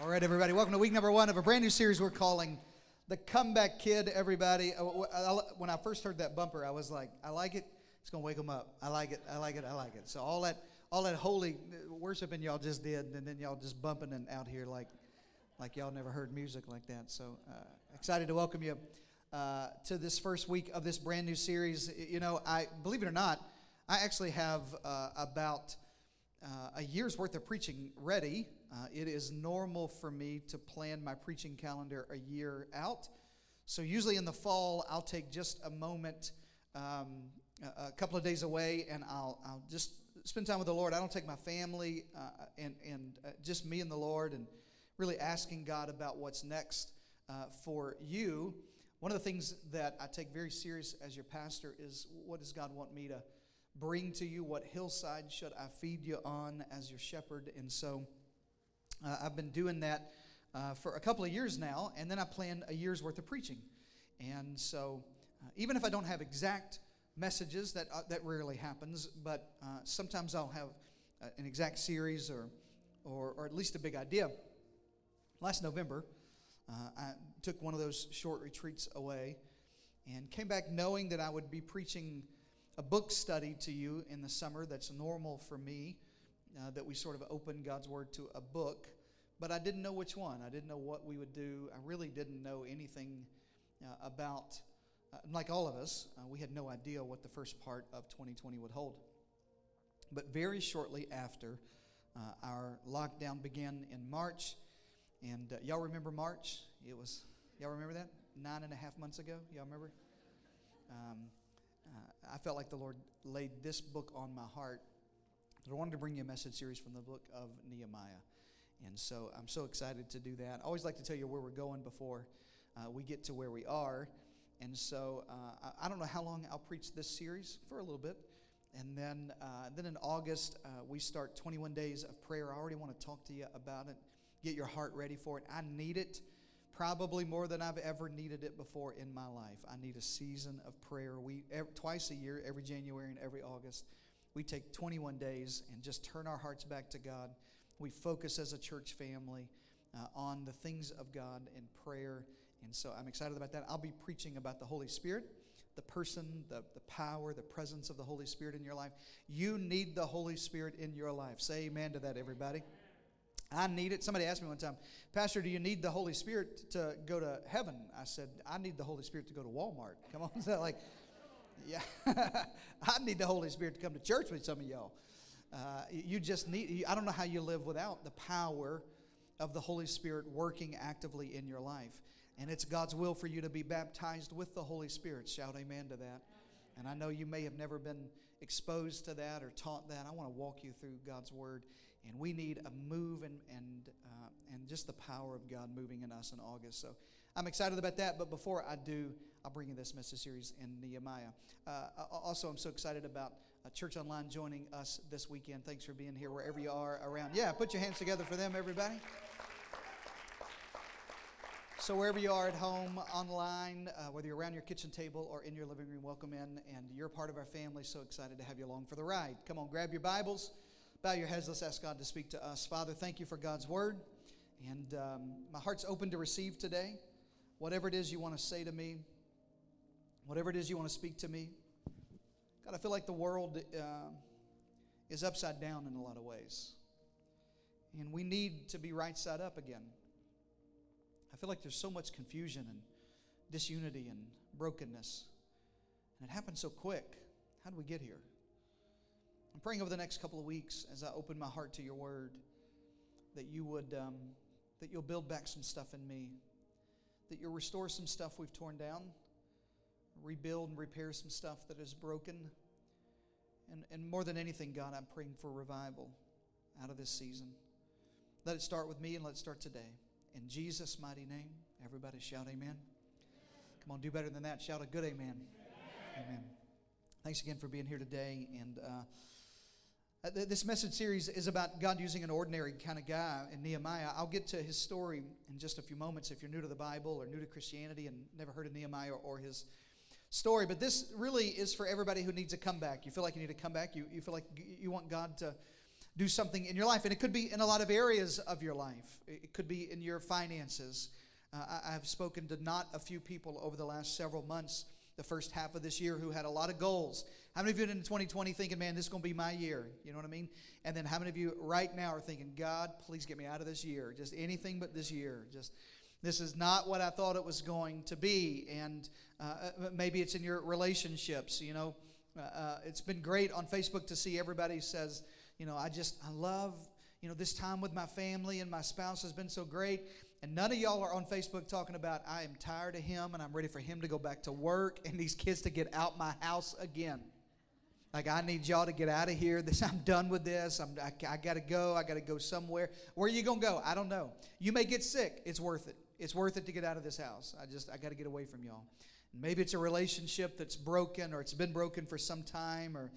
All right, everybody, welcome to week number one of a brand new series we're calling The Comeback Kid, everybody. Uh, when I first heard that bumper, I was like, I like it. It's going to wake them up. I like it. I like it. I like it. So, all that all that holy worshiping y'all just did, and then y'all just bumping and out here like like y'all never heard music like that. So, uh, excited to welcome you uh, to this first week of this brand new series. You know, I believe it or not, I actually have uh, about uh, a year's worth of preaching ready. Uh, it is normal for me to plan my preaching calendar a year out. So, usually in the fall, I'll take just a moment, um, a, couple of days away, and I'll, I'll just spend time with the Lord. I don't take my family uh, and, and uh, just me and the Lord, and really asking God about what's next uh, for you. One of the things that I take very serious as your pastor is what does God want me to bring to you? What hillside should I feed you on as your shepherd? And so uh, I've been doing that uh, for a couple of years now, and then I plan a year's worth of preaching. And so uh, even if I don't have exact messages, that, uh, that rarely happens, but uh, sometimes I'll have uh, an exact series or, or, or, at least a big idea. Last November, I took one of those short retreats away and came back knowing that I would be preaching a book study to you in the summer that's normal for me, uh, that we sort of opened God's Word to a book, but I didn't know which one. I didn't know what we would do. I really didn't know anything uh, about, uh, like all of us, uh, we had no idea what the first part of 2020 would hold. But very shortly after, uh, our lockdown began in March. And uh, y'all remember March? It was, y'all remember that? Nine and a half months ago? Y'all remember? Um, I felt like the Lord laid this book on my heart. I wanted to bring you a message series from the book of Nehemiah. And so I'm so excited to do that. I always like to tell you where we're going before uh, we get to where we are. And so uh, I don't know how long I'll preach this series for a little bit. And then, uh, then in August, uh, we start 21 days of prayer. I already want to talk to you about it, get your heart ready for it. I need it probably more than I've ever needed it before in my life. I need a season of prayer. We every, twice a year, every January and every August, we take 21 days and just turn our hearts back to God. We focus as a church family uh, on the things of God and prayer. And so I'm excited about that. I'll be preaching about the Holy Spirit, the person, the, the power, the presence of the Holy Spirit in your life. You need the Holy Spirit in your life. Say amen to that, everybody. I need it. Somebody asked me one time, Pastor, do you need the Holy Spirit to go to heaven? I said, I need the Holy Spirit to go to Walmart. Come on, is that like, yeah, I need the Holy Spirit to come to church with some of y'all. Uh, you just need, I don't know how you live without the power of the Holy Spirit working actively in your life. And it's God's will for you to be baptized with the Holy Spirit. Shout amen to that. And I know you may have never been exposed to that or taught that. I want to walk you through God's Word and we need a move and and uh, and just the power of God moving in us in August. So I'm excited about that. But before I do, I'll bring you this message series in Nehemiah. Uh, also, I'm so excited about uh, Church Online joining us this weekend. Thanks for being here wherever you are around. Yeah, put your hands together for them, everybody. So, wherever you are at home, online, uh, whether you're around your kitchen table or in your living room, welcome in. And you're part of our family. So excited to have you along for the ride. Come on, grab your Bibles. Bow your heads. Let's ask God to speak to us. Father, thank you for God's word. And um, my heart's open to receive today. Whatever it is you want to say to me, whatever it is you want to speak to me. God, I feel like the world uh, is upside down in a lot of ways. And we need to be right side up again. I feel like there's so much confusion and disunity and brokenness. And it happened so quick. How did we get here? I'm praying over the next couple of weeks as I open my heart to your word that you would, um, that you'll build back some stuff in me, that you'll restore some stuff we've torn down, rebuild and repair some stuff that is broken. And, and more than anything, God, I'm praying for revival out of this season. Let it start with me and let it start today. In Jesus' mighty name, everybody shout amen. Come on, do better than that. Shout a good amen. Amen. amen. Thanks again for being here today. And, uh, uh, this message series is about God using an ordinary kind of guy in Nehemiah. I'll get to his story in just a few moments if you're new to the Bible or new to Christianity and never heard of Nehemiah or, his story. But this really is for everybody who needs a comeback. You feel like you need a comeback. You, you feel like you want God to do something in your life. And it could be in a lot of areas of your life, it could be in your finances. Uh, I, have spoken to not a few people over the last several months, the first half of this year, who had a lot of goals. How many of you in 2020 thinking, man, this is going to be my year? You know what I mean? And then how many of you right now are thinking, God, please get me out of this year? Just anything but this year. Just this is not what I thought it was going to be. And uh, uh maybe it's in your relationships. You know, uh, uh, it's been great on Facebook to see everybody says, you know, I just, I love, you know, this time with my family and my spouse has been so great. And none of y'all are on Facebook talking about, I am tired of him and I'm ready for him to go back to work and these kids to get out my house again. Like, I need y'all to get out of here. This, I'm done with this. I'm, I, I got to go. I got to go somewhere. Where are you going to go? I don't know. You may get sick. It's worth it. It's worth it to get out of this house. I just, I got to get away from y'all. Maybe it's a relationship that's broken or it's been broken for some time or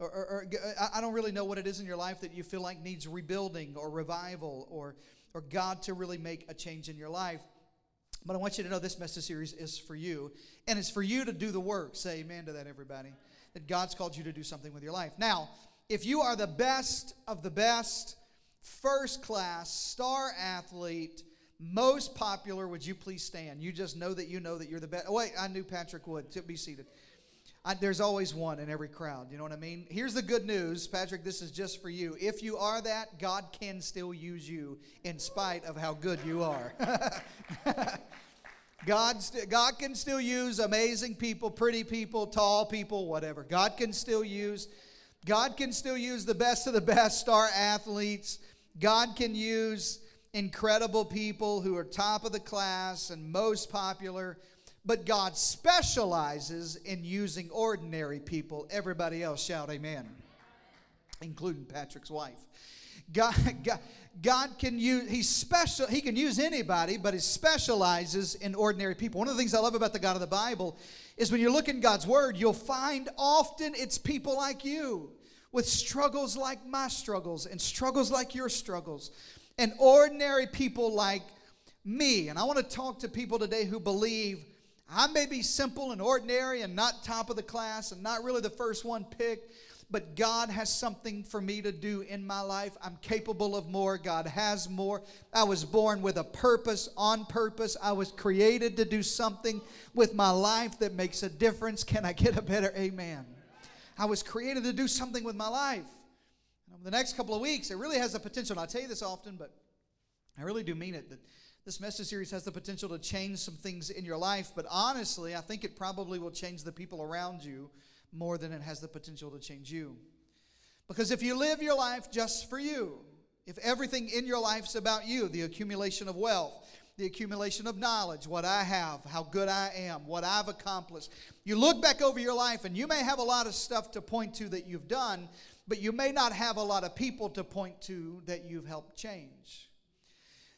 or, or, or, I don't really know what it is in your life that you feel like needs rebuilding or revival or, or God to really make a change in your life. But I want you to know this message series is for you. And it's for you to do the work. Say amen to that, everybody. That God's called you to do something with your life. Now, if you are the best of the best, first class, star athlete, most popular, would you please stand? You just know that you know that you're the best. Oh, wait, I knew Patrick would. Be seated. I, there's always one in every crowd. You know what I mean? Here's the good news, Patrick. This is just for you. If you are that, God can still use you in spite of how good you are. God, st- God can still use amazing people, pretty people, tall people, whatever. God can still use. God can still use the best of the best star athletes. God can use incredible people who are top of the class and most popular but God specializes in using ordinary people. Everybody else shout amen, including Patrick's wife. God, God, God can use, he's special, he can use anybody, but he specializes in ordinary people. One of the things I love about the God of the Bible is when you look in God's word, you'll find often it's people like you with struggles like my struggles and struggles like your struggles and ordinary people like me. And I want to talk to people today who believe I may be simple and ordinary and not top of the class and not really the first one picked, but God has something for me to do in my life. I'm capable of more. God has more. I was born with a purpose, on purpose. I was created to do something with my life that makes a difference. Can I get a better amen? I was created to do something with my life. The next couple of weeks, it really has the potential, and I tell you this often, but I really do mean it, that this message series has the potential to change some things in your life, but honestly, I think it probably will change the people around you more than it has the potential to change you. Because if you live your life just for you, if everything in your life's about you, the accumulation of wealth, the accumulation of knowledge, what I have, how good I am, what I've accomplished. You look back over your life and you may have a lot of stuff to point to that you've done, but you may not have a lot of people to point to that you've helped change.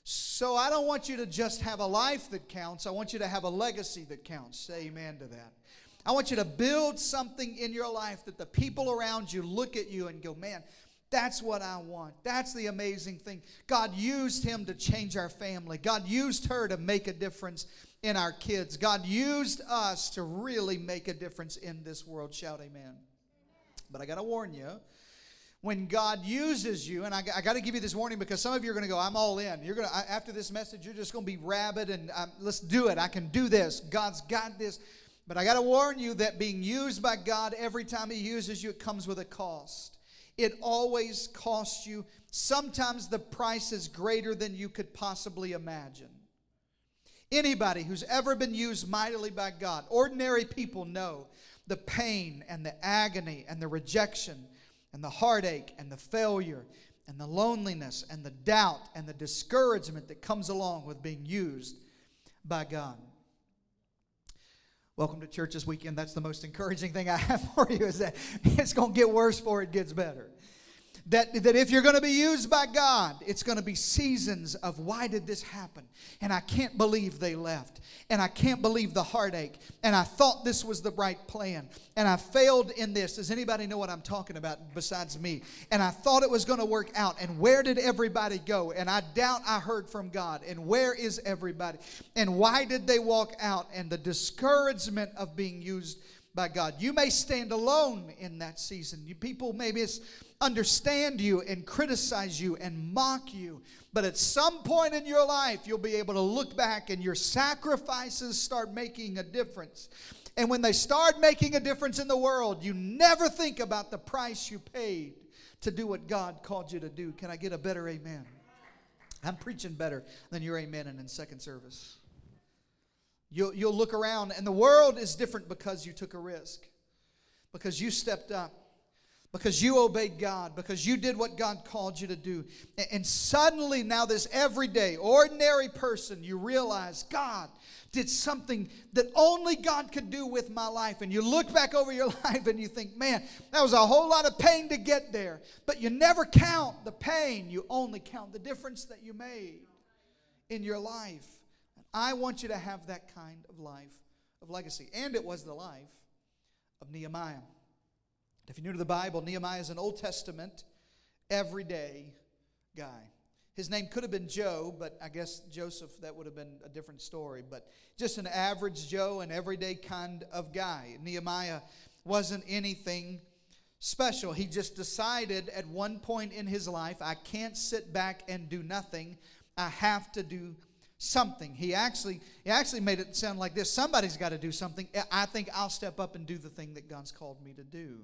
So I don't want you to just have a life that counts. I want you to have a legacy that counts. Say amen to that. I want you to build something in your life that the people around you look at you and go, man, that's what I want. That's the amazing thing. God used him to change our family. God used her to make a difference in our kids. God used us to really make a difference in this world. Shout amen. But I got to warn you when God uses you, and I, I got to give you this warning because some of you are going to go, I'm all in. You're going to, after this message, you're just going to be rabid and um, let's do it. I can do this. God's got this. But I got to warn you that being used by God every time He uses you, it comes with a cost. It always costs you. Sometimes the price is greater than you could possibly imagine. Anybody who's ever been used mightily by God, ordinary people know the pain and the agony and the rejection and the heartache and the failure and the loneliness and the doubt and the discouragement that comes along with being used by God. Welcome to church this weekend. That's the most encouraging thing I have for you is that it's going to get worse before it gets better that, that if you're going to be used by God, it's going to be seasons of why did this happen? And I can't believe they left. And I can't believe the heartache. And I thought this was the right plan. And I failed in this. Does anybody know what I'm talking about besides me? And I thought it was going to work out. And where did everybody go? And I doubt I heard from God. And where is everybody? And why did they walk out? And the discouragement of being used by God. You may stand alone in that season. You people, maybe it's understand you and criticize you and mock you. But at some point in your life, you'll be able to look back and your sacrifices start making a difference. And when they start making a difference in the world, you never think about the price you paid to do what God called you to do. Can I get a better amen? I'm preaching better than your amen and in second service. You'll, you'll look around, and the world is different because you took a risk, because you stepped up because you obeyed God, because you did what God called you to do. And suddenly, now, this everyday, ordinary person, you realize God did something that only God could do with my life. And you look back over your life and you think, man, that was a whole lot of pain to get there. But you never count the pain, you only count the difference that you made in your life. I want you to have that kind of life of legacy. And it was the life of Nehemiah. If you're new to the Bible, Nehemiah is an Old Testament, everyday guy. His name could have been Joe, but I guess Joseph, that would have been a different story. But just an average Joe, an everyday kind of guy. Nehemiah wasn't anything special. He just decided at one point in his life, I can't sit back and do nothing. I have to do something. He actually he actually made it sound like this. Somebody's got to do something. I think I'll step up and do the thing that God's called me to do.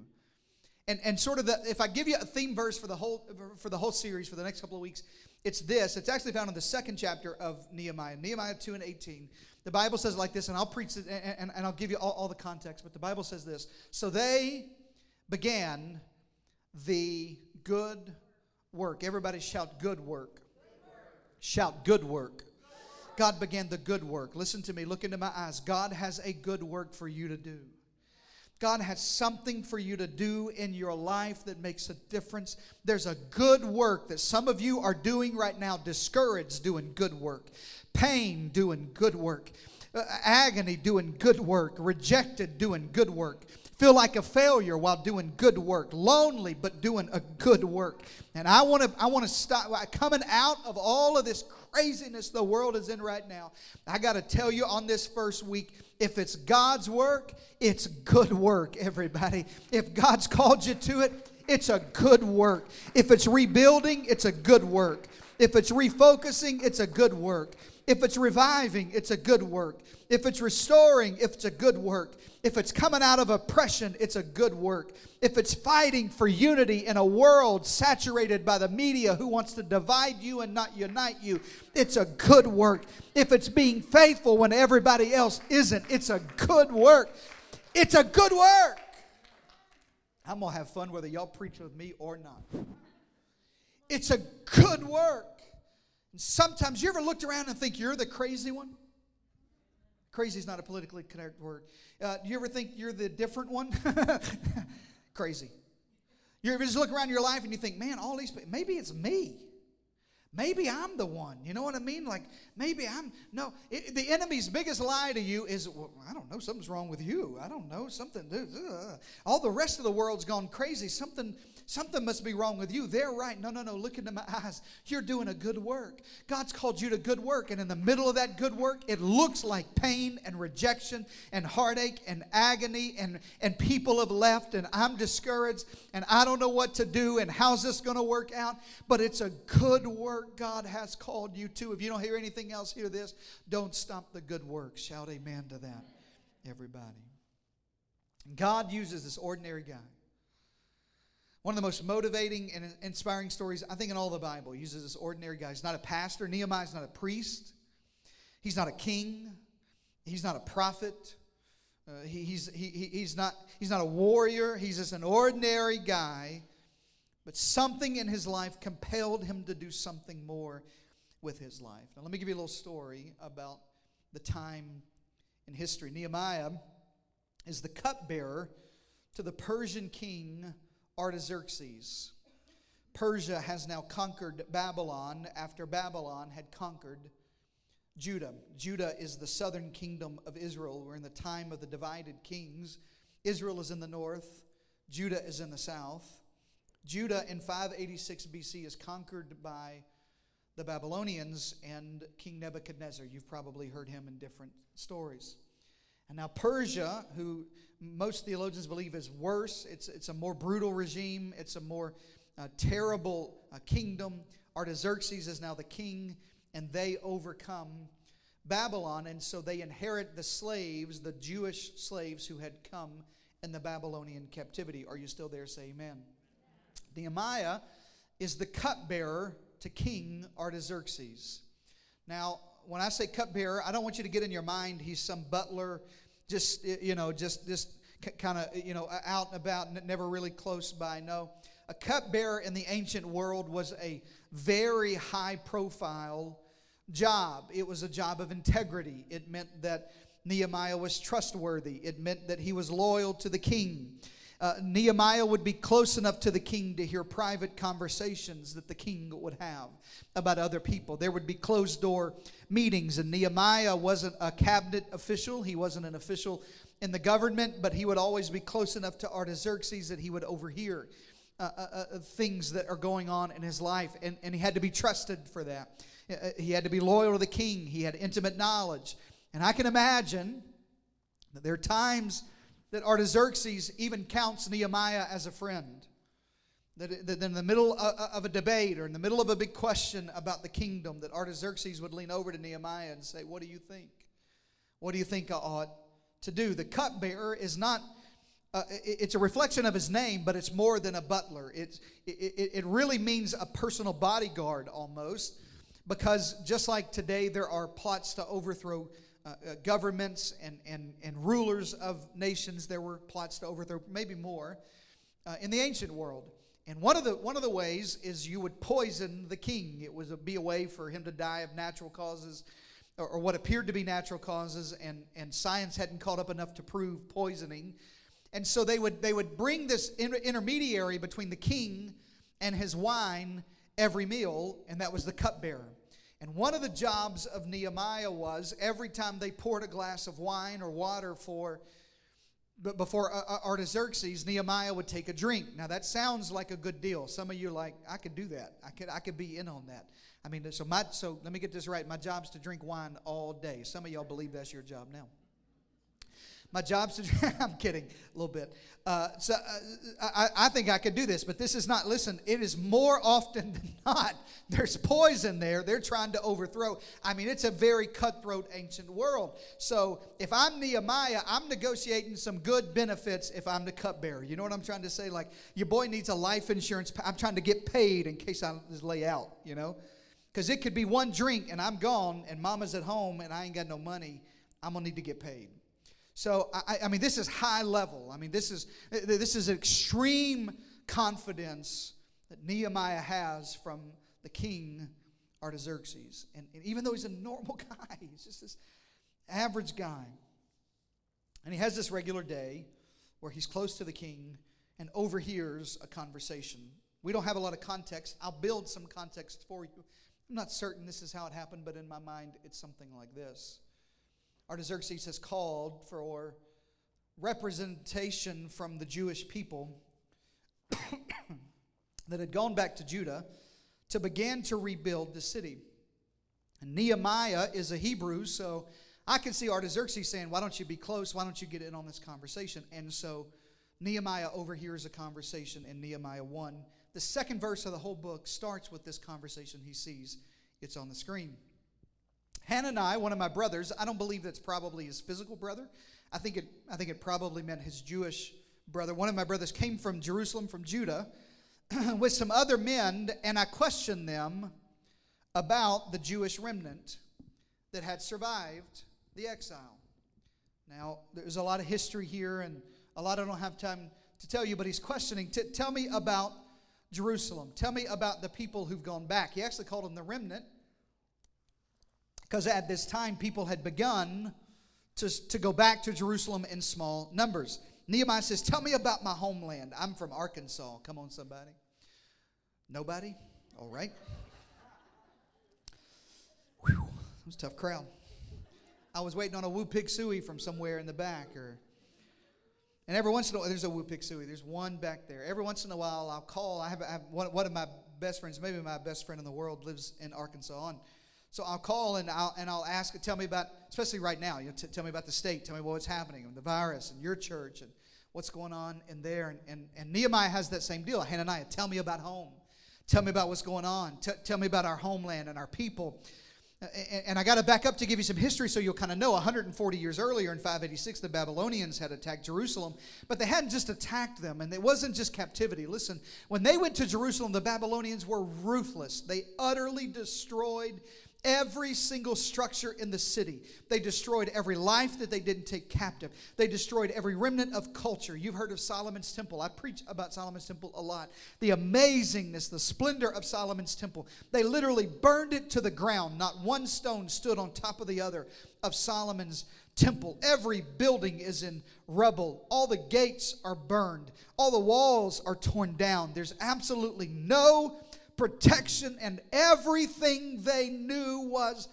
And, and sort of the if I give you a theme verse for the whole for the whole series for the next couple of weeks, it's this. It's actually found in the second chapter of Nehemiah, Nehemiah 2 and 18. The Bible says like this, and I'll preach it and, and, and I'll give you all, all the context, but the Bible says this. So they began the good work. Everybody shout good work. Shout good work. God began the good work. Listen to me, look into my eyes. God has a good work for you to do. God has something for you to do in your life that makes a difference. There's a good work that some of you are doing right now, discouraged, doing good work, pain, doing good work, uh, agony, doing good work, rejected, doing good work feel like a failure while doing good work, lonely but doing a good work. And I want to I want to stop coming out of all of this craziness the world is in right now. I got to tell you on this first week, if it's God's work, it's good work, everybody. If God's called you to it, it's a good work. If it's rebuilding, it's a good work. If it's refocusing, it's a good work. If it's reviving, it's a good work. If it's restoring, if it's a good work. If it's coming out of oppression, it's a good work. If it's fighting for unity in a world saturated by the media who wants to divide you and not unite you, it's a good work. If it's being faithful when everybody else isn't, it's a good work. It's a good work. I'm going to have fun whether y'all preach with me or not. It's a good work. Sometimes you ever looked around and think you're the crazy one? Crazy is not a politically correct word. Uh, do you ever think you're the different one? Crazy. You ever just look around your life and you think, man, all these people, maybe it's me. Maybe I'm the one. You know what I mean? Like, maybe I'm. No, it, the enemy's biggest lie to you is, well, I don't know, something's wrong with you. I don't know, something. Uh, all the rest of the world's gone crazy. Something Something must be wrong with you. They're right. No, no, no. Look into my eyes. You're doing a good work. God's called you to good work. And in the middle of that good work, it looks like pain and rejection and heartache and agony and, and people have left and I'm discouraged and I don't know what to do and how's this going to work out. But it's a good work God has called you to. If you don't hear anything else, hear this. Don't stop the good work. Shout amen to that, everybody. God uses this ordinary guy one of the most motivating and inspiring stories, I think, in all the Bible. Uses this ordinary guy. He's not a pastor. Nehemiah's not a priest. He's not a king. He's not a prophet. Uh, he, he's, he, he's, not, he's not a warrior. He's just an ordinary guy. But something in his life compelled him to do something more with his life. Now, let me give you a little story about the time in history. Nehemiah is the cupbearer to the Persian king Artaxerxes. Persia has now conquered Babylon after Babylon had conquered Judah. Judah is the southern kingdom of Israel. We're in the time of the divided kings. Israel is in the north, Judah is in the south. Judah in 586 BC is conquered by the Babylonians and King Nebuchadnezzar. You've probably heard him in different stories. And now Persia, who most theologians believe is worse, it's, it's a more brutal regime, it's a more uh, terrible uh, kingdom. Artaxerxes is now the king, and they overcome Babylon. And so they inherit the slaves, the Jewish slaves who had come in the Babylonian captivity. Are you still there? Say amen. Nehemiah is the cupbearer to King Artaxerxes. Now, when I say cupbearer, I don't want you to get in your mind he's some butler, just you know, just just kind of you know out and about, never really close by. No, a cupbearer in the ancient world was a very high profile job. It was a job of integrity. It meant that Nehemiah was trustworthy. It meant that he was loyal to the king. Uh, Nehemiah would be close enough to the king to hear private conversations that the king would have about other people. There would be closed door meetings, and Nehemiah wasn't a cabinet official. He wasn't an official in the government, but he would always be close enough to Artaxerxes that he would overhear uh, uh, uh things that are going on in his life, and, and he had to be trusted for that. Uh, uh, he had to be loyal to the king, he had intimate knowledge. And I can imagine that there are times that Artaxerxes even counts Nehemiah as a friend. That, that in the middle of a debate or in the middle of a big question about the kingdom, that Artaxerxes would lean over to Nehemiah and say, What do you think? What do you think I ought to do? The cupbearer is not, uh, it's a reflection of his name, but it's more than a butler. It's, it, it really means a personal bodyguard almost, because just like today, there are plots to overthrow uh, uh, governments and, and, and rulers of nations. There were plots to overthrow, maybe more, uh, in the ancient world. And one of the one of the ways is you would poison the king. It a, be a way for him to die of natural causes, or, or, what appeared to be natural causes, and and science hadn't caught up enough to prove poisoning. And so they would they would bring this inter- intermediary between the king and his wine every meal, and that was the cupbearer. And one of the jobs of Nehemiah was every time they poured a glass of wine or water for but before uh, uh, Artaxerxes, Nehemiah would take a drink. Now that sounds like a good deal. Some of you are like, I could do that. I could, I could be in on that. I mean, so my, so let me get this right. My job's to drink wine all day. Some of y'all believe that's your job now. My job's to, I'm kidding a little bit. Uh, so uh, I, I think I could do this, but this is not, listen, it is more often than not, there's poison there. They're trying to overthrow. I mean, it's a very cutthroat ancient world. So if I'm Nehemiah, I'm negotiating some good benefits if I'm the cupbearer. You know what I'm trying to say? Like, your boy needs a life insurance. I'm trying to get paid in case I just lay out, you know? Because it could be one drink and I'm gone and mama's at home and I ain't got no money. I'm going to need to get paid. So I, I, mean, this is high level. I mean, this is this is extreme confidence that Nehemiah has from the king Artaxerxes, and, and even though he's a normal guy, he's just this average guy, and he has this regular day where he's close to the king and overhears a conversation. We don't have a lot of context. I'll build some context for you. I'm not certain this is how it happened, but in my mind, it's something like this. Artaxerxes has called for representation from the Jewish people that had gone back to Judah to begin to rebuild the city. And Nehemiah is a Hebrew, so I can see Artaxerxes saying, Why don't you be close? Why don't you get in on this conversation? And so Nehemiah overhears a conversation in Nehemiah 1. The second verse of the whole book starts with this conversation he sees. It's on the screen. Hanani, one of my brothers, I don't believe that's probably his physical brother. I think it, I think it probably meant his Jewish brother. One of my brothers came from Jerusalem, from Judah, with some other men, and I questioned them about the Jewish remnant that had survived the exile. Now, there's a lot of history here, and a lot I don't have time to tell you, but he's questioning. Tell me about Jerusalem. Tell me about the people who've gone back. He actually called them the remnant because at this time people had begun to, to go back to Jerusalem in small numbers. Nehemiah says, Tell me about my homeland. I'm from Arkansas. Come on, somebody. Nobody? All right. Whew, it was a tough crowd. I was waiting on a woo pig sooie from somewhere in the back, or and every once in a while, there's a woo pig sooie. There's one back there. Every once in a while, I'll call. I have, I have one, one, of my best friends, maybe my best friend in the world, lives in Arkansas, and so I'll call and I'll, and I'll ask, tell me about, especially right now, you know, t- tell me about the state, tell me what's happening, and the virus, and your church, and what's going on in there. And, and, and Nehemiah has that same deal. Hananiah, tell me about home. Tell me about what's going on. T- tell me about our homeland and our people. And I got to back up to give you some history so you'll kind of know. 140 years earlier, in 586, the Babylonians had attacked Jerusalem, but they hadn't just attacked them, and it wasn't just captivity. Listen, when they went to Jerusalem, the Babylonians were ruthless. They utterly destroyed every single structure in the city. They destroyed every life that they didn't take captive. They destroyed every remnant of culture. You've heard of Solomon's temple. I preach about Solomon's temple a lot. The amazingness, the splendor of Solomon's temple. They literally burned it to the ground. Not one stone stood on top of the other of Solomon's temple. Every building is in rubble. All the gates are burned. All the walls are torn down. There's absolutely no protection, and everything they knew was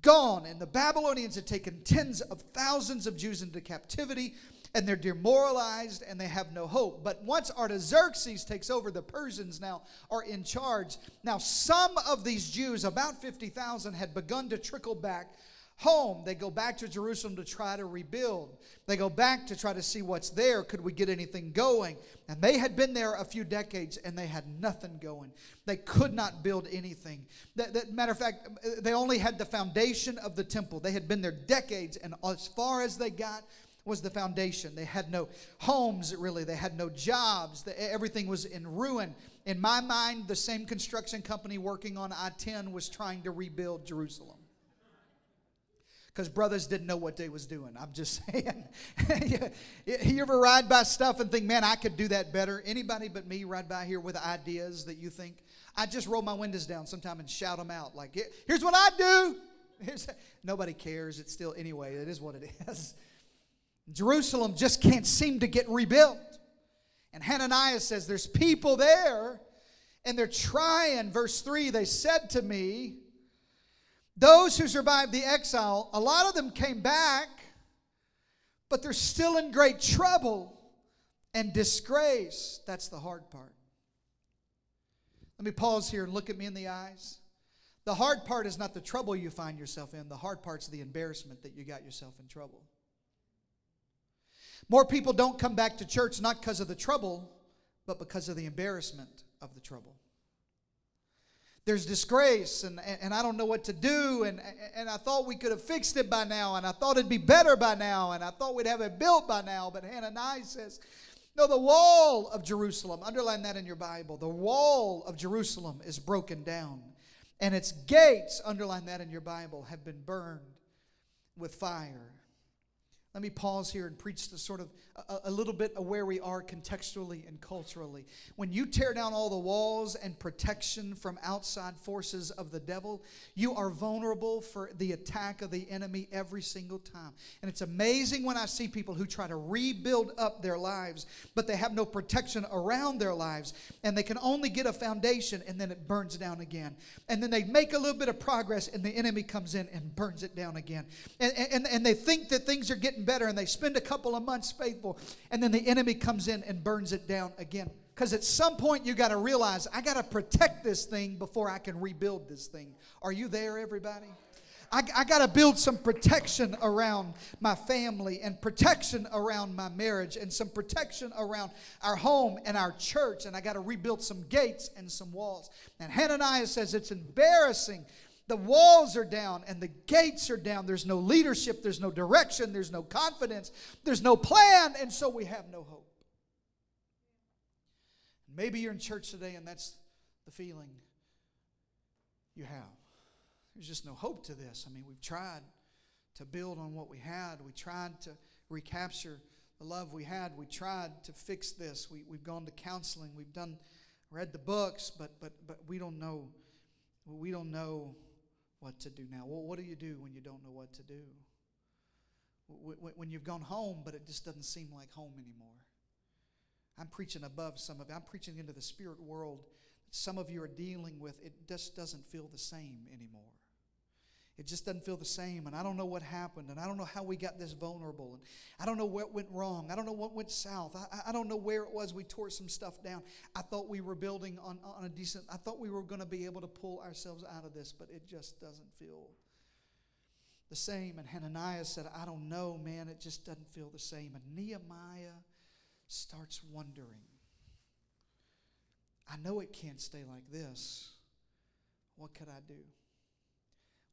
gone. And the Babylonians had taken tens of thousands of Jews into captivity, and they're demoralized and they have no hope. But once Artaxerxes takes over, the Persians now are in charge. Now, some of these Jews, about 50,000, had begun to trickle back home. They go back to Jerusalem to try to rebuild. They go back to try to see what's there. Could we get anything going? And they had been there a few decades and they had nothing going. They could not build anything. That, that, matter of fact, they only had the foundation of the temple. They had been there decades, and as far as they got, was the foundation. They had no homes, really. They had no jobs. everything was in ruin. In my mind, the same construction company working on I 10 was trying to rebuild Jerusalem because brothers didn't know what they was doing. I'm just saying. you ever ride by stuff and think, man, I could do that better? Anybody but me ride by here with ideas that you think? I just roll my windows down sometime and shout them out like, here's what I do. Here's, nobody cares. It's still, anyway, it is what it is. Jerusalem just can't seem to get rebuilt. And Hananiah says, there's people there and they're trying. Verse 3 they said to me, those who survived the exile, a lot of them came back, but they're still in great trouble and disgrace. That's the hard part. Let me pause here and look at me in the eyes. The hard part is not the trouble you find yourself in, the hard part's the embarrassment that you got yourself in trouble. More people don't come back to church not because of the trouble, but because of the embarrassment of the trouble there's disgrace and, and I don't know what to do. And, and I thought we could have fixed it by now. And I thought it'd be better by now. And I thought we'd have it built by now. But Hananiah says, no, the wall of Jerusalem, underline that in your Bible, the wall of Jerusalem is broken down. And its gates, underline that in your Bible, have been burned with fire. Let me pause here and preach the sort of a, a, little bit of where we are contextually and culturally. When you tear down all the walls and protection from outside forces of the devil, you are vulnerable for the attack of the enemy every single time. And it's amazing when I see people who try to rebuild up their lives, but they have no protection around their lives, and they can only get a foundation and then it burns down again. And then they make a little bit of progress, and the enemy comes in and burns it down again. And, and, and they think that things are getting better and they spend a couple of months faithful and then the enemy comes in and burns it down again. Because at some point you got to realize I got to protect this thing before I can rebuild this thing. Are you there, everybody? I, I got to build some protection around my family and protection around my marriage and some protection around our home and our church. And I got to rebuild some gates and some walls. And Hananiah says it's embarrassing the walls are down and the gates are down. There's no leadership, there's no direction, there's no confidence, there's no plan, and so we have no hope. Maybe you're in church today and that's the feeling you have. There's just no hope to this. I mean, we've tried to build on what we had, we tried to recapture the love we had, we tried to fix this. We, we've gone to counseling, we've done read the books, but but but we don't know we don't know what to do now. Well, what do you do when you don't know what to do? When you've gone home, but it just doesn't seem like home anymore. I'm preaching above some of you. I'm preaching into the spirit world that some of you are dealing with. It just doesn't feel the same anymore. It just doesn't feel the same. And I don't know what happened. And I don't know how we got this vulnerable. And I don't know what went wrong. I don't know what went south. I, I don't know where it was we tore some stuff down. I thought we were building on, on a decent, I thought we were going to be able to pull ourselves out of this, but it just doesn't feel the same. And Hananiah said, I don't know, man. It just doesn't feel the same. And Nehemiah starts wondering I know it can't stay like this. What could I do?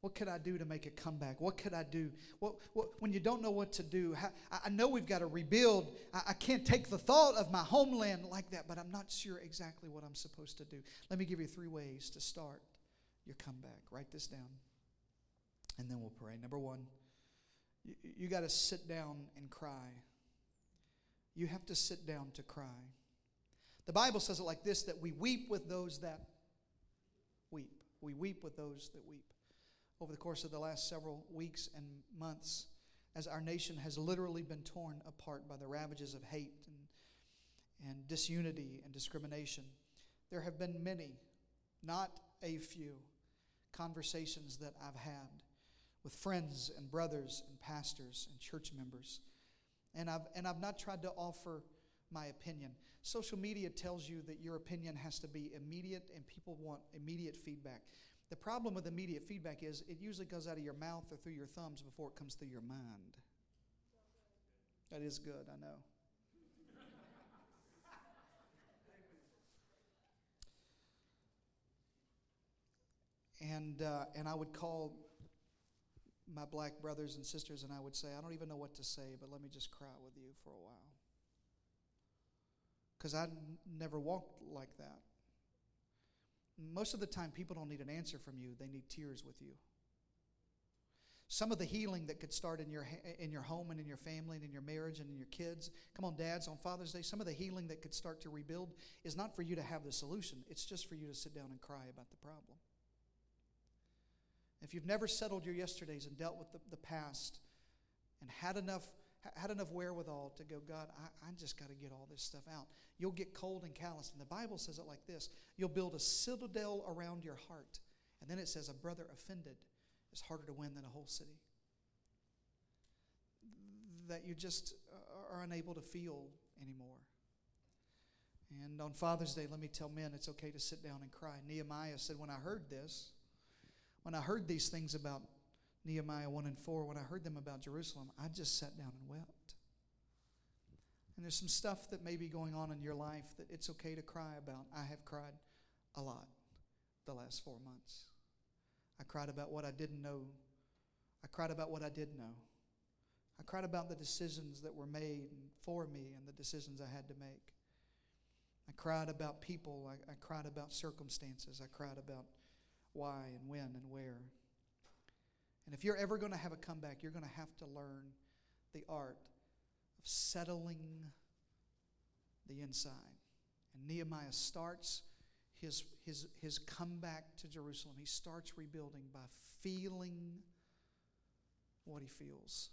What could I do to make a comeback? What could I do? What, what, when you don't know what to do, how, I know we've got to rebuild. I, I can't take the thought of my homeland like that, but I'm not sure exactly what I'm supposed to do. Let me give you three ways to start your comeback. Write this down, and then we'll pray. Number one, you, you got to sit down and cry. You have to sit down to cry. The Bible says it like this that we weep with those that weep. We weep with those that weep over the course of the last several weeks and months as our nation has literally been torn apart by the ravages of hate and, and disunity and discrimination. There have been many, not a few, conversations that I've had with friends and brothers and pastors and church members. And I've, and I've not tried to offer my opinion. Social media tells you that your opinion has to be immediate and people want immediate feedback. The problem with immediate feedback is it usually goes out of your mouth or through your thumbs before it comes through your mind. That is good, I know. and, uh, and I would call my black brothers and sisters and I would say, I don't even know what to say, but let me just cry with you for a while. Because I never walked like that. Most of the time, people don't need an answer from you, they need tears with you. Some of the healing that could start in your, in your home and in your family and in your marriage and in your kids. Come on, dads, on Father's Day, some of the healing that could start to rebuild is not for you to have the solution, it's just for you to sit down and cry about the problem. If you've never settled your yesterdays and dealt with the, the past and had enough had enough wherewithal to go, God, I, I just got to get all this stuff out. You'll get cold and callous. And the Bible says it like this You'll build a citadel around your heart. And then it says, A brother offended is harder to win than a whole city. That you just uh, are unable to feel anymore. And on Father's Day, let me tell men it's okay to sit down and cry. Nehemiah said, When I heard this, when I heard these things about Nehemiah 1 and 4, when I heard them about Jerusalem, I just sat down and wept. And there's some stuff that may be going on in your life that it's okay to cry about. I have cried a lot the last four months. I cried about what I didn't know. I cried about what I did know. I cried about the decisions that were made for me and the decisions I had to make. I cried about people. I, I cried about circumstances. I cried about why and when and where. And if you're ever going to have a comeback, you're going to have to learn the art of settling the inside. And Nehemiah starts his, his, his comeback to Jerusalem. He starts rebuilding by feeling what he feels.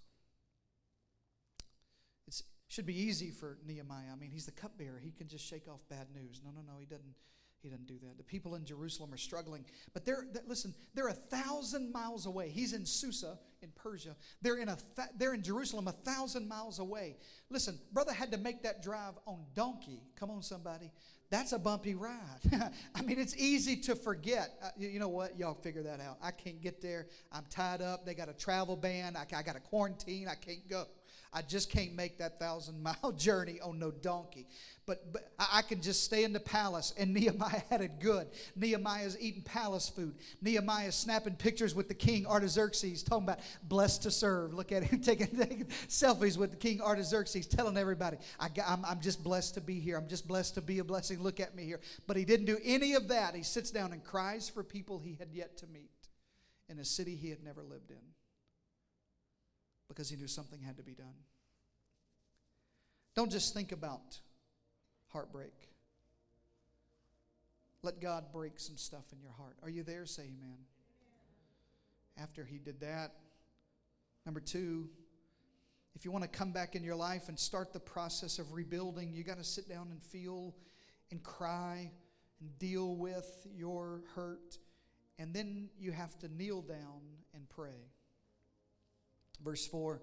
It should be easy for Nehemiah. I mean, he's the cupbearer. He can just shake off bad news. No, no, no, he doesn't. He doesn't do that. The people in Jerusalem are struggling. But they're, they're listen, they're a thousand miles away. He's in Susa in Persia. They're in, a th- they're in Jerusalem a thousand miles away. Listen, brother had to make that drive on donkey. Come on, somebody. That's a bumpy ride. I mean, it's easy to forget. Uh, you, you, know what? Y'all figure that out. I can't get there. I'm tied up. They got a travel ban. I, I got a quarantine. I can't go. I just can't make that thousand mile journey on no donkey. But, but I can just stay in the palace, and Nehemiah had it good. Nehemiah's eating palace food. Nehemiah's snapping pictures with the king Artaxerxes, talking about blessed to serve. Look at him taking, taking selfies with the king Artaxerxes, telling everybody, I am I'm just blessed to be here. I'm just blessed to be a blessing. Look at me here. But he didn't do any of that. He sits down and cries for people he had yet to meet in a city he had never lived in because he knew something had to be done. Don't just think about heartbreak. Let God break some stuff in your heart. Are you there? Say amen. After he did that, number two, if you want to come back in your life and start the process of rebuilding, you got to sit down and feel and cry and deal with your hurt. And then you have to kneel down and pray. Verse 4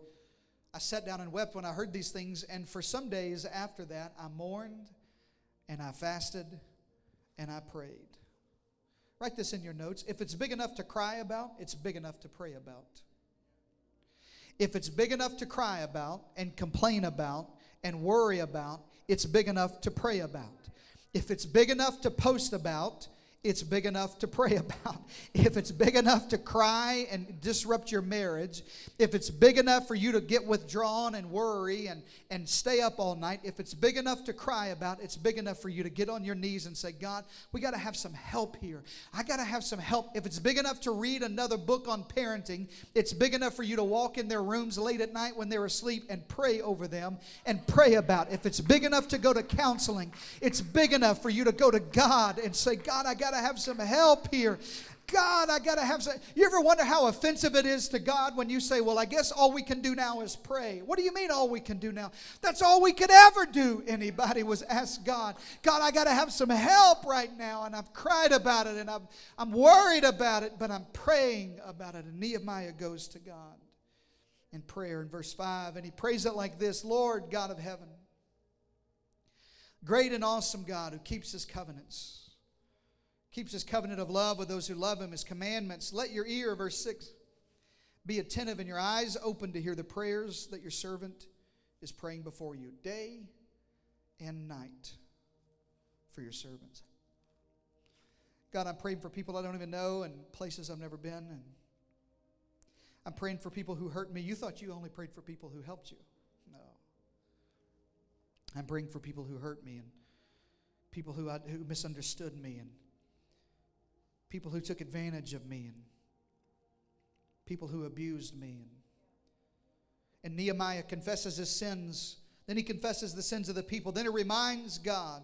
I sat down and wept when I heard these things, and for some days after that, I mourned and I fasted and I prayed. Write this in your notes. If it's big enough to cry about, it's big enough to pray about. If it's big enough to cry about and complain about and worry about, it's big enough to pray about. If it's big enough to post about, it's big enough to pray about. If it's big enough to cry and disrupt your marriage, if it's big enough for you to get withdrawn and worry and, and stay up all night, if it's big enough to cry about, it's big enough for you to get on your knees and say, God, we got to have some help here. I got to have some help. If it's big enough to read another book on parenting, it's big enough for you to walk in their rooms late at night when they're asleep and pray over them and pray about. If it's big enough to go to counseling, it's big enough for you to go to God and say, God, I got to have some help here. God, I got to have some. You ever wonder how offensive it is to God when you say, Well, I guess all we can do now is pray? What do you mean, all we can do now? That's all we could ever do. Anybody was ask God, God, I got to have some help right now. And I've cried about it and I'm, I'm worried about it, but I'm praying about it. And Nehemiah goes to God in prayer in verse 5, and he prays it like this Lord, God of heaven, great and awesome God who keeps his covenants keeps his covenant of love with those who love him, his commandments. Let your ear, verse 6, be attentive and your eyes open to hear the prayers that your servant is praying before you day and night for your servants. God, I'm praying for people I don't even know and places I've never been. And I'm praying for people who hurt me. You thought you only prayed for people who helped you. No. I'm praying for people who hurt me and people who, who misunderstood me and people who took advantage of me and people who abused me. And, and Nehemiah confesses his sins. Then he confesses the sins of the people. Then he reminds God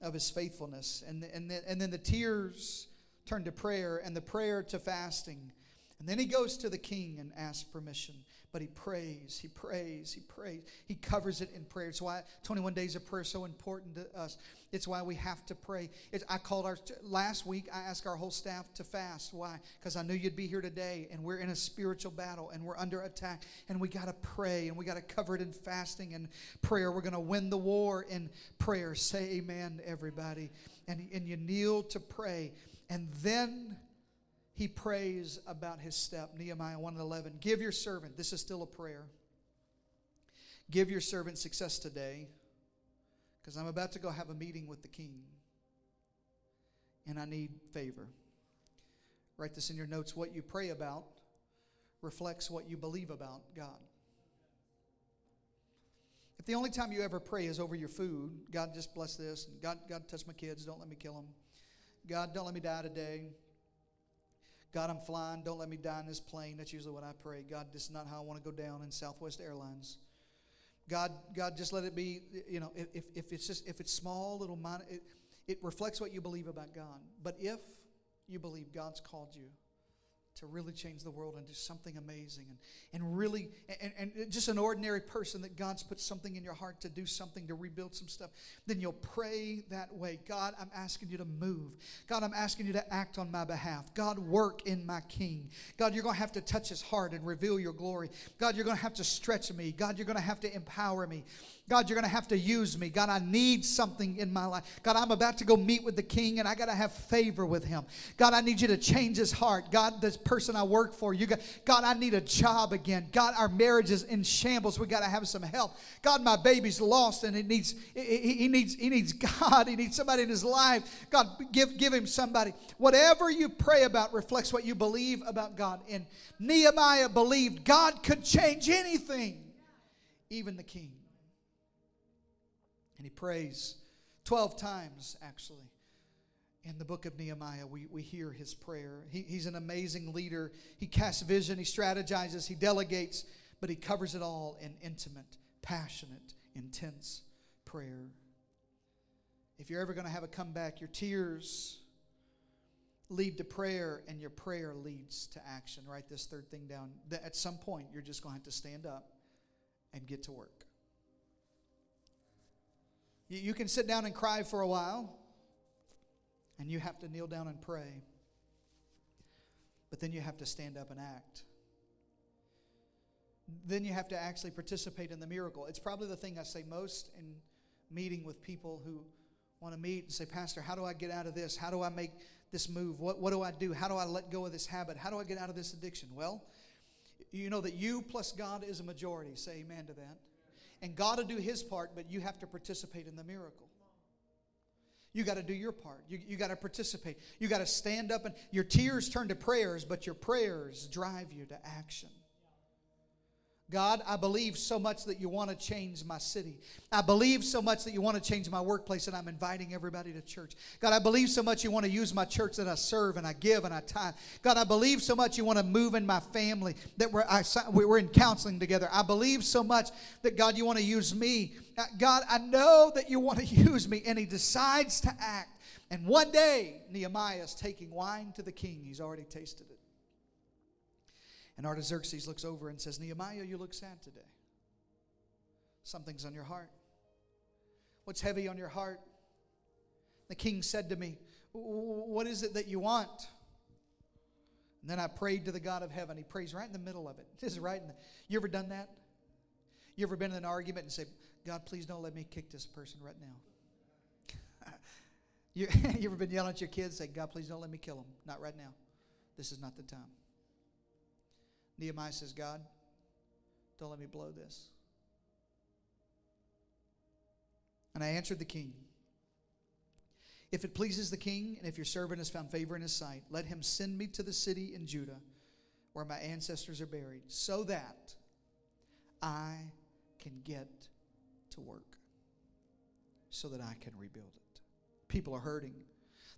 of his faithfulness. And, and, and then the tears turn to prayer, and the prayer to fasting. And then he goes to the king and asks permission. But he prays, he prays, he prays. He covers it in prayer. It's why 21 days of prayer is so important to us. It's why we have to pray. It's, I called our, last week, I asked our whole staff to fast. Why? Because I knew you'd be here today, and we're in a spiritual battle, and we're under attack, and we got to pray, and we got to cover it in fasting and prayer. We're going to win the war in prayer. Say amen, everybody. And, and you kneel to pray. And then he prays about his step. Nehemiah 1 11. Give your servant, this is still a prayer. Give your servant success today because I'm about to go have a meeting with the king and I need favor. Write this in your notes. What you pray about reflects what you believe about God. If the only time you ever pray is over your food, God just bless this, God, God touch my kids, don't let me kill them. God, don't let me die today. God, I'm flying. Don't let me die in this plane. That's usually what I pray. God, this is not how I want to go down in Southwest Airlines. God, God, just let it be. You know, if, if it's just if it's small, little minor, it, it reflects what you believe about God. But if you believe God's called you to really change the world and do something amazing and, and really and, and just an ordinary person that god's put something in your heart to do something to rebuild some stuff then you'll pray that way. God i'm asking you to move. God i'm asking you to act on my behalf. God work in my king. God you're going to have to touch his heart and reveal your glory. God you're going to have to stretch me. God you're going to have to empower me God, you're going to have to use me. God, I need something in my life. God, I'm about to go meet with the king and I got to have favor with him. God, I need you to change his heart. God, this person I work for, you got, God, I need a job again. God, our marriage is in shambles. We got to have some help. God, my baby's lost and it needs, he, needs, he needs God. He needs somebody in his life. God, give, give him somebody. Whatever you pray about reflects what you believe about God. And Nehemiah believed God could change anything, even the king. And he prays 12 times, actually. In the book of Nehemiah, we, we hear his prayer. He, he's an amazing leader. He casts vision, he strategizes, he delegates, but he covers it all in intimate, passionate, intense prayer. If you're ever going to have a comeback, your tears lead to prayer, and your prayer leads to action. Write this third thing down. At some point, you're just going to have to stand up and get to work. You, can sit down and cry for a while, and you have to kneel down and pray. But then you have to stand up and act. Then you have to actually participate in the miracle. It's probably the thing I say most in meeting with people who want to meet and say, Pastor, how do I get out of this? How do I make this move? What, what do I do? How do I let go of this habit? How do I get out of this addiction? Well, you know that you plus God is a majority. Say amen to that. And God will do His part, but you have to participate in the miracle. You got to do your part. You, you got to participate. You got to stand up and your tears turn to prayers, but your prayers drive you to action. God, I believe so much that you want to change my city. I believe so much that you want to change my workplace, and I'm inviting everybody to church. God, I believe so much you want to use my church that I serve and I give and I tithe. God, I believe so much you want to move in my family that we're, I, we're in counseling together. I believe so much that, God, you want to use me. Uh, God, I know that you want to use me. And he decides to act. And one day, Nehemiah is taking wine to the king. He's already tasted it. And Artaxerxes looks over and says, Nehemiah, you look sad today. Something's on your heart. What's heavy on your heart? The king said to me, What is it that you want? And then I prayed to the God of heaven. He prays right in the middle of it. This is right in the, you ever done that? You ever been in an argument and say, God, please don't let me kick this person right now? you, you ever been yelling at your kids, and say, God, please don't let me kill them? Not right now. This is not the time. Nehemiah says, God, don't let me blow this. And I answered the king. If it pleases the king, and if your servant has found favor in his sight, let him send me to the city in Judah where my ancestors are buried, so that I can get to work, so that I can rebuild it. People are hurting.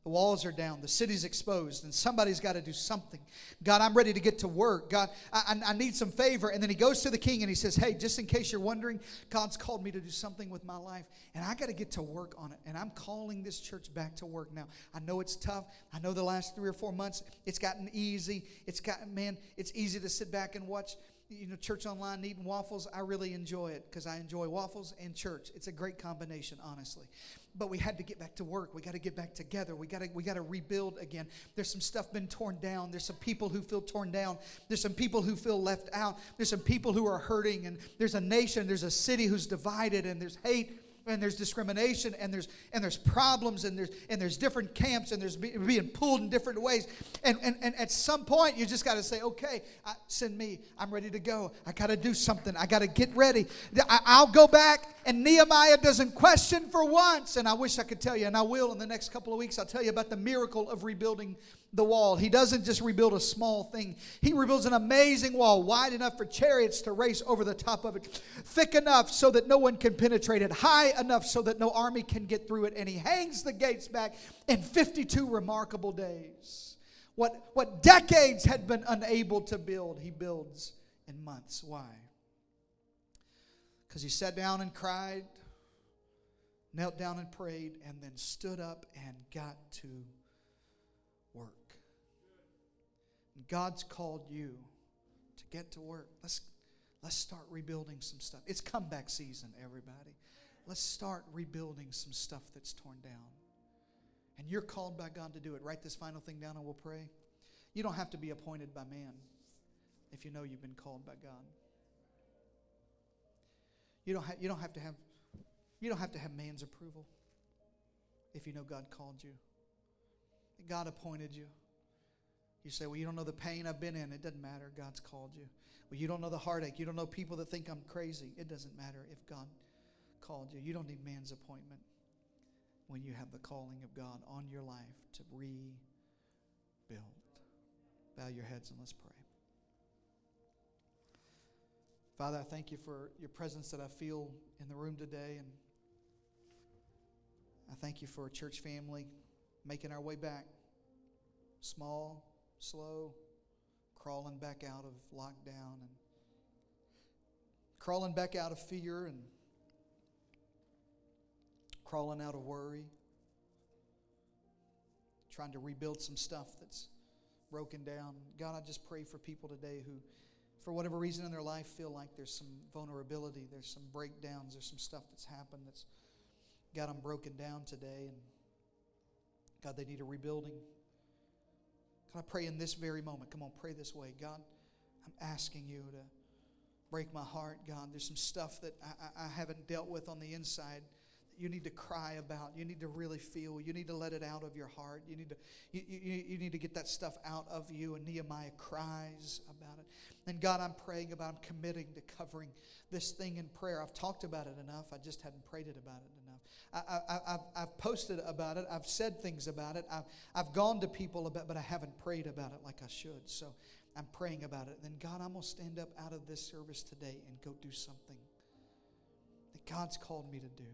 The walls are down. The city's exposed, and somebody's got to do something. God, I'm ready to get to work. God, I, I, need some favor. And then he goes to the king and he says, Hey, just in case you're wondering, God's called me to do something with my life, and I got to get to work on it. And I'm calling this church back to work now. I know it's tough. I know the last three or four months it's gotten easy. It's gotten, man, it's easy to sit back and watch you know, church online eating waffles, I really enjoy it because I enjoy waffles and church. It's a great combination, honestly. But we had to get back to work. We got to get back together. We got to we got to rebuild again. There's some stuff been torn down. There's some people who feel torn down. There's some people who feel left out. There's some people who are hurting and there's a nation, there's a city who's divided and there's hate and there's discrimination and there's and there's problems and there's and there's different camps and there's be, being pulled in different ways. And, and and at some point you just got to say okay I, send me. I'm ready to go. I got to do something. I got to get ready. I, i'll go back and nehemiah doesn't question for once. And i wish i could tell you and i will in the next couple of weeks i'll tell you about the miracle of rebuilding the wall. He doesn't just rebuild a small thing, he rebuilds an amazing wall, wide enough for chariots to race over the top of it, thick enough so that no one can penetrate it, high enough so that no army can get through it. And he hangs the gates back in 52 remarkable days. What, what decades had been unable to build, he builds in months. Why? Because he sat down and cried, knelt down and prayed, and then stood up and got to God's called you to get to work. Let's let's start rebuilding some stuff. It's comeback season, everybody. Let's start rebuilding some stuff that's torn down. And you're called by God to do it. Write this final thing down and we'll pray. You don't have to be appointed by man if you know you've been called by God. You don't, ha- you don't have to have you don't have to have man's approval if you know God called you. God appointed you. You say, Well, you don't know the pain I've been in. It doesn't matter. God's called you. Well, you don't know the heartache. You don't know people that think I'm crazy. It doesn't matter if God called you. You don't need man's appointment when you have the calling of God on your life to rebuild. Bow your heads and let's pray. Father, I thank you for your presence that I feel in the room today. And I thank you for a church family making our way back. Small, slow, crawling back out of lockdown and crawling back out of fear and crawling out of worry, trying to rebuild some stuff that's broken down. God, I just pray for people today who, for whatever reason in their life, feel like there's some vulnerability, there's some breakdowns, there's some stuff that's happened that's got them broken down today. And God, they need a rebuilding. I pray in this very moment. Come on, pray this way. God, I'm asking you to break my heart, God. There's some stuff that I, I, haven't dealt with on the inside you need to cry about. You need to really feel. You need to let it out of your heart. You need to you, you, you need to get that stuff out of you. And Nehemiah cries about it. And God, I'm praying about. I'm committing to covering this thing in prayer. I've talked about it enough. I just hadn't prayed it about it enough. I, I've posted about it. I've said things about it. I've, I've gone to people about, but I haven't prayed about it like I should. So I'm praying about it. Then God, I'm gonna stand up out of this service today and go do something that God's called me to do.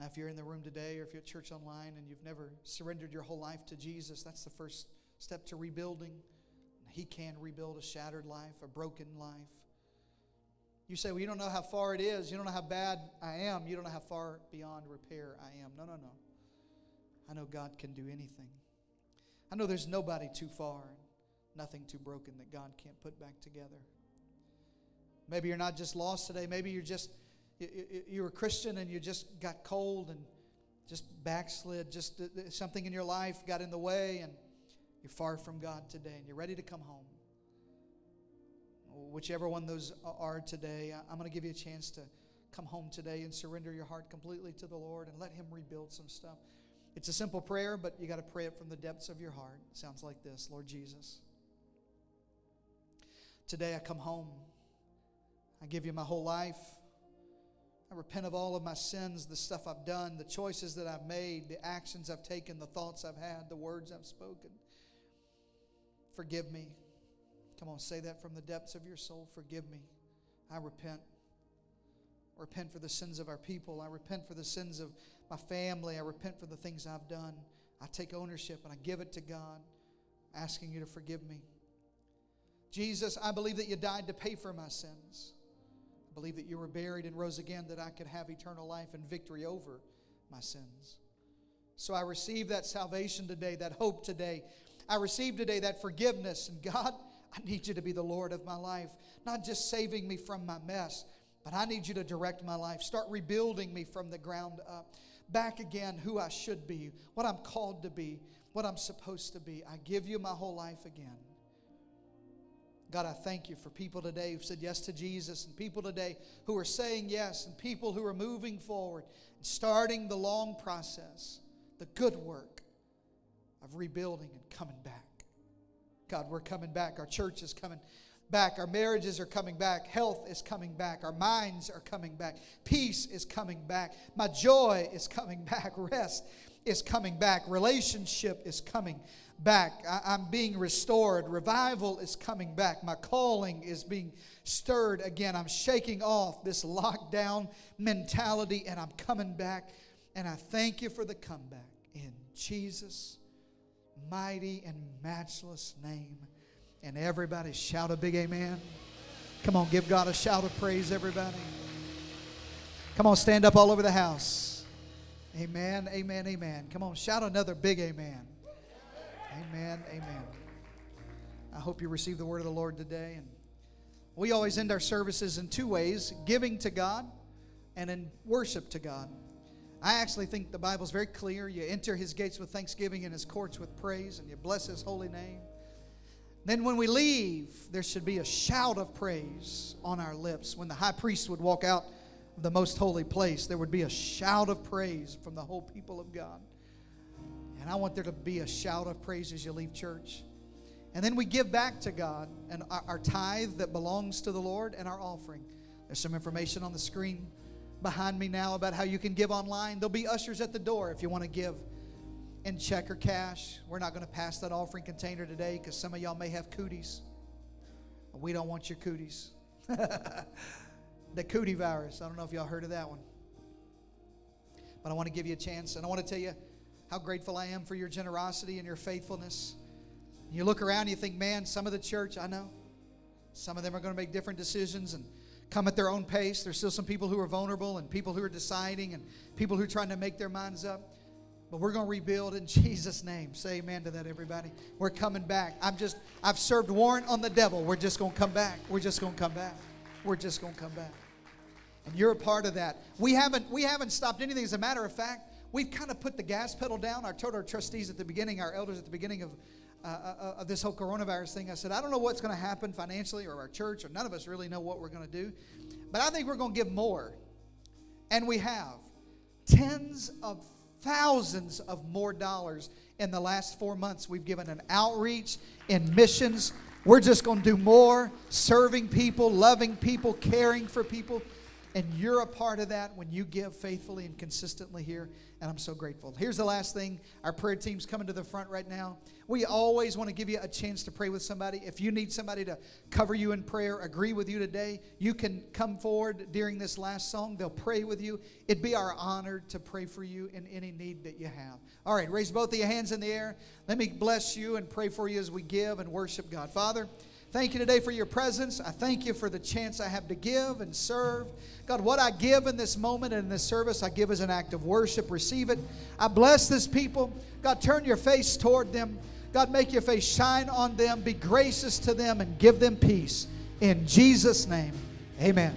Now, if you're in the room today or if you're at church online and you've never surrendered your whole life to Jesus, that's the first step to rebuilding. He can rebuild a shattered life, a broken life. You say, Well, you don't know how far it is. You don't know how bad I am. You don't know how far beyond repair I am. No, no, no. I know God can do anything. I know there's nobody too far, nothing too broken that God can't put back together. Maybe you're not just lost today. Maybe you're just you're a Christian and you just got cold and just backslid. Just uh, something in your life got in the way and you're far from God today and you're ready to come home. Whichever one those are today, I'm going to give you a chance to come home today and surrender your heart completely to the Lord and let Him rebuild some stuff. It's a simple prayer, but you got to pray it from the depths of your heart. It sounds like this Lord Jesus, today I come home. I give you my whole life. I repent of all of my sins, the stuff I've done, the choices that I've made, the actions I've taken, the thoughts I've had, the words I've spoken. Forgive me. Come on, say that from the depths of your soul. Forgive me. I repent. I repent for the sins of our people. I repent for the sins of my family. I repent for the things I've done. I take ownership and I give it to God, asking you to forgive me. Jesus, I believe that you died to pay for my sins. I believe that you were buried and rose again that I could have eternal life and victory over my sins. So I receive that salvation today, that hope today. I receive today that forgiveness. And God, I need you to be the Lord of my life, not just saving me from my mess, but I need you to direct my life. Start rebuilding me from the ground up. Back again, who I should be, what I'm called to be, what I'm supposed to be. I give you my whole life again. God, I thank you for people today who've said yes to Jesus, and people today who are saying yes, and people who are moving forward and starting the long process, the good work of rebuilding and coming back. God, we're coming back. Our church is coming back. Our marriages are coming back. Health is coming back. Our minds are coming back. Peace is coming back. My joy is coming back. Rest is coming back. Relationship is coming back. I, am being restored. Revival is coming back. My calling is being stirred again. I'm shaking off this lockdown mentality and I'm coming back. And I thank you for the comeback in Jesus' mighty and matchless name. And everybody shout a big amen. Come on, give God a shout of praise, everybody. Come on, stand up all over the house. Amen, amen, amen. Come on, shout another big amen. Amen. Amen. I hope you receive the word of the Lord today. And we always end our services in two ways giving to God and in worship to God. I actually think the Bible's very clear. You enter his gates with thanksgiving and his courts with praise, and you bless his holy name. Then, when we leave, there should be a shout of praise on our lips. When the high priest would walk out of the most holy place, there would be a shout of praise from the whole people of God. And I want there to be a shout of praise as you leave church. And then we give back to God and our, our tithe that belongs to the Lord and our offering. There's some information on the screen behind me now about how you can give online. There'll be ushers at the door if you want to give in check or cash. We're not going to pass that offering container today because some of y'all may have cooties. We don't want your cooties. the cootie virus. I don't know if y'all heard of that one. But I want to give you a chance, and I want to tell you how grateful I am for your generosity and your faithfulness. You look around, you think, man, some of the church, I know, some of them are going to make different decisions and come at their own pace. There's still some people who are vulnerable and people who are deciding and people who are trying to make their minds up. But we're going to rebuild in Jesus' name. Say amen to that, everybody. We're coming back. I'm just, I've served warrant on the devil. We're just going to come back. We're just going to come back. We're just going to come back. And you're a part of that. We haven't, we haven't stopped anything. As a matter of fact, we've kind of put the gas pedal down. I told our trustees at the beginning, our elders at the beginning of, uh, uh, of this whole coronavirus thing, I said, I don't know what's going to happen financially or our church, or none of us really know what we're going to do. But I think we're going to give more. And we have tens of thousands of more dollars in the last four months. We've given an outreach in missions. We're just going to do more serving people, loving people, caring for people. And you're a part of that when you give faithfully and consistently here. And I'm so grateful. Here's the last thing our prayer team's coming to the front right now. We always want to give you a chance to pray with somebody. If you need somebody to cover you in prayer, agree with you today, you can come forward during this last song. They'll pray with you. It'd be our honor to pray for you in any need that you have. All right, raise both of your hands in the air. Let me bless you and pray for you as we give and worship God. Father, Thank you today for your presence. I thank you for the chance I have to give and serve. God, what I give in this moment and in this service, I give as an act of worship. Receive it. I bless this people. God, turn your face toward them. God, make your face shine on them. Be gracious to them and give them peace. In Jesus' name, amen.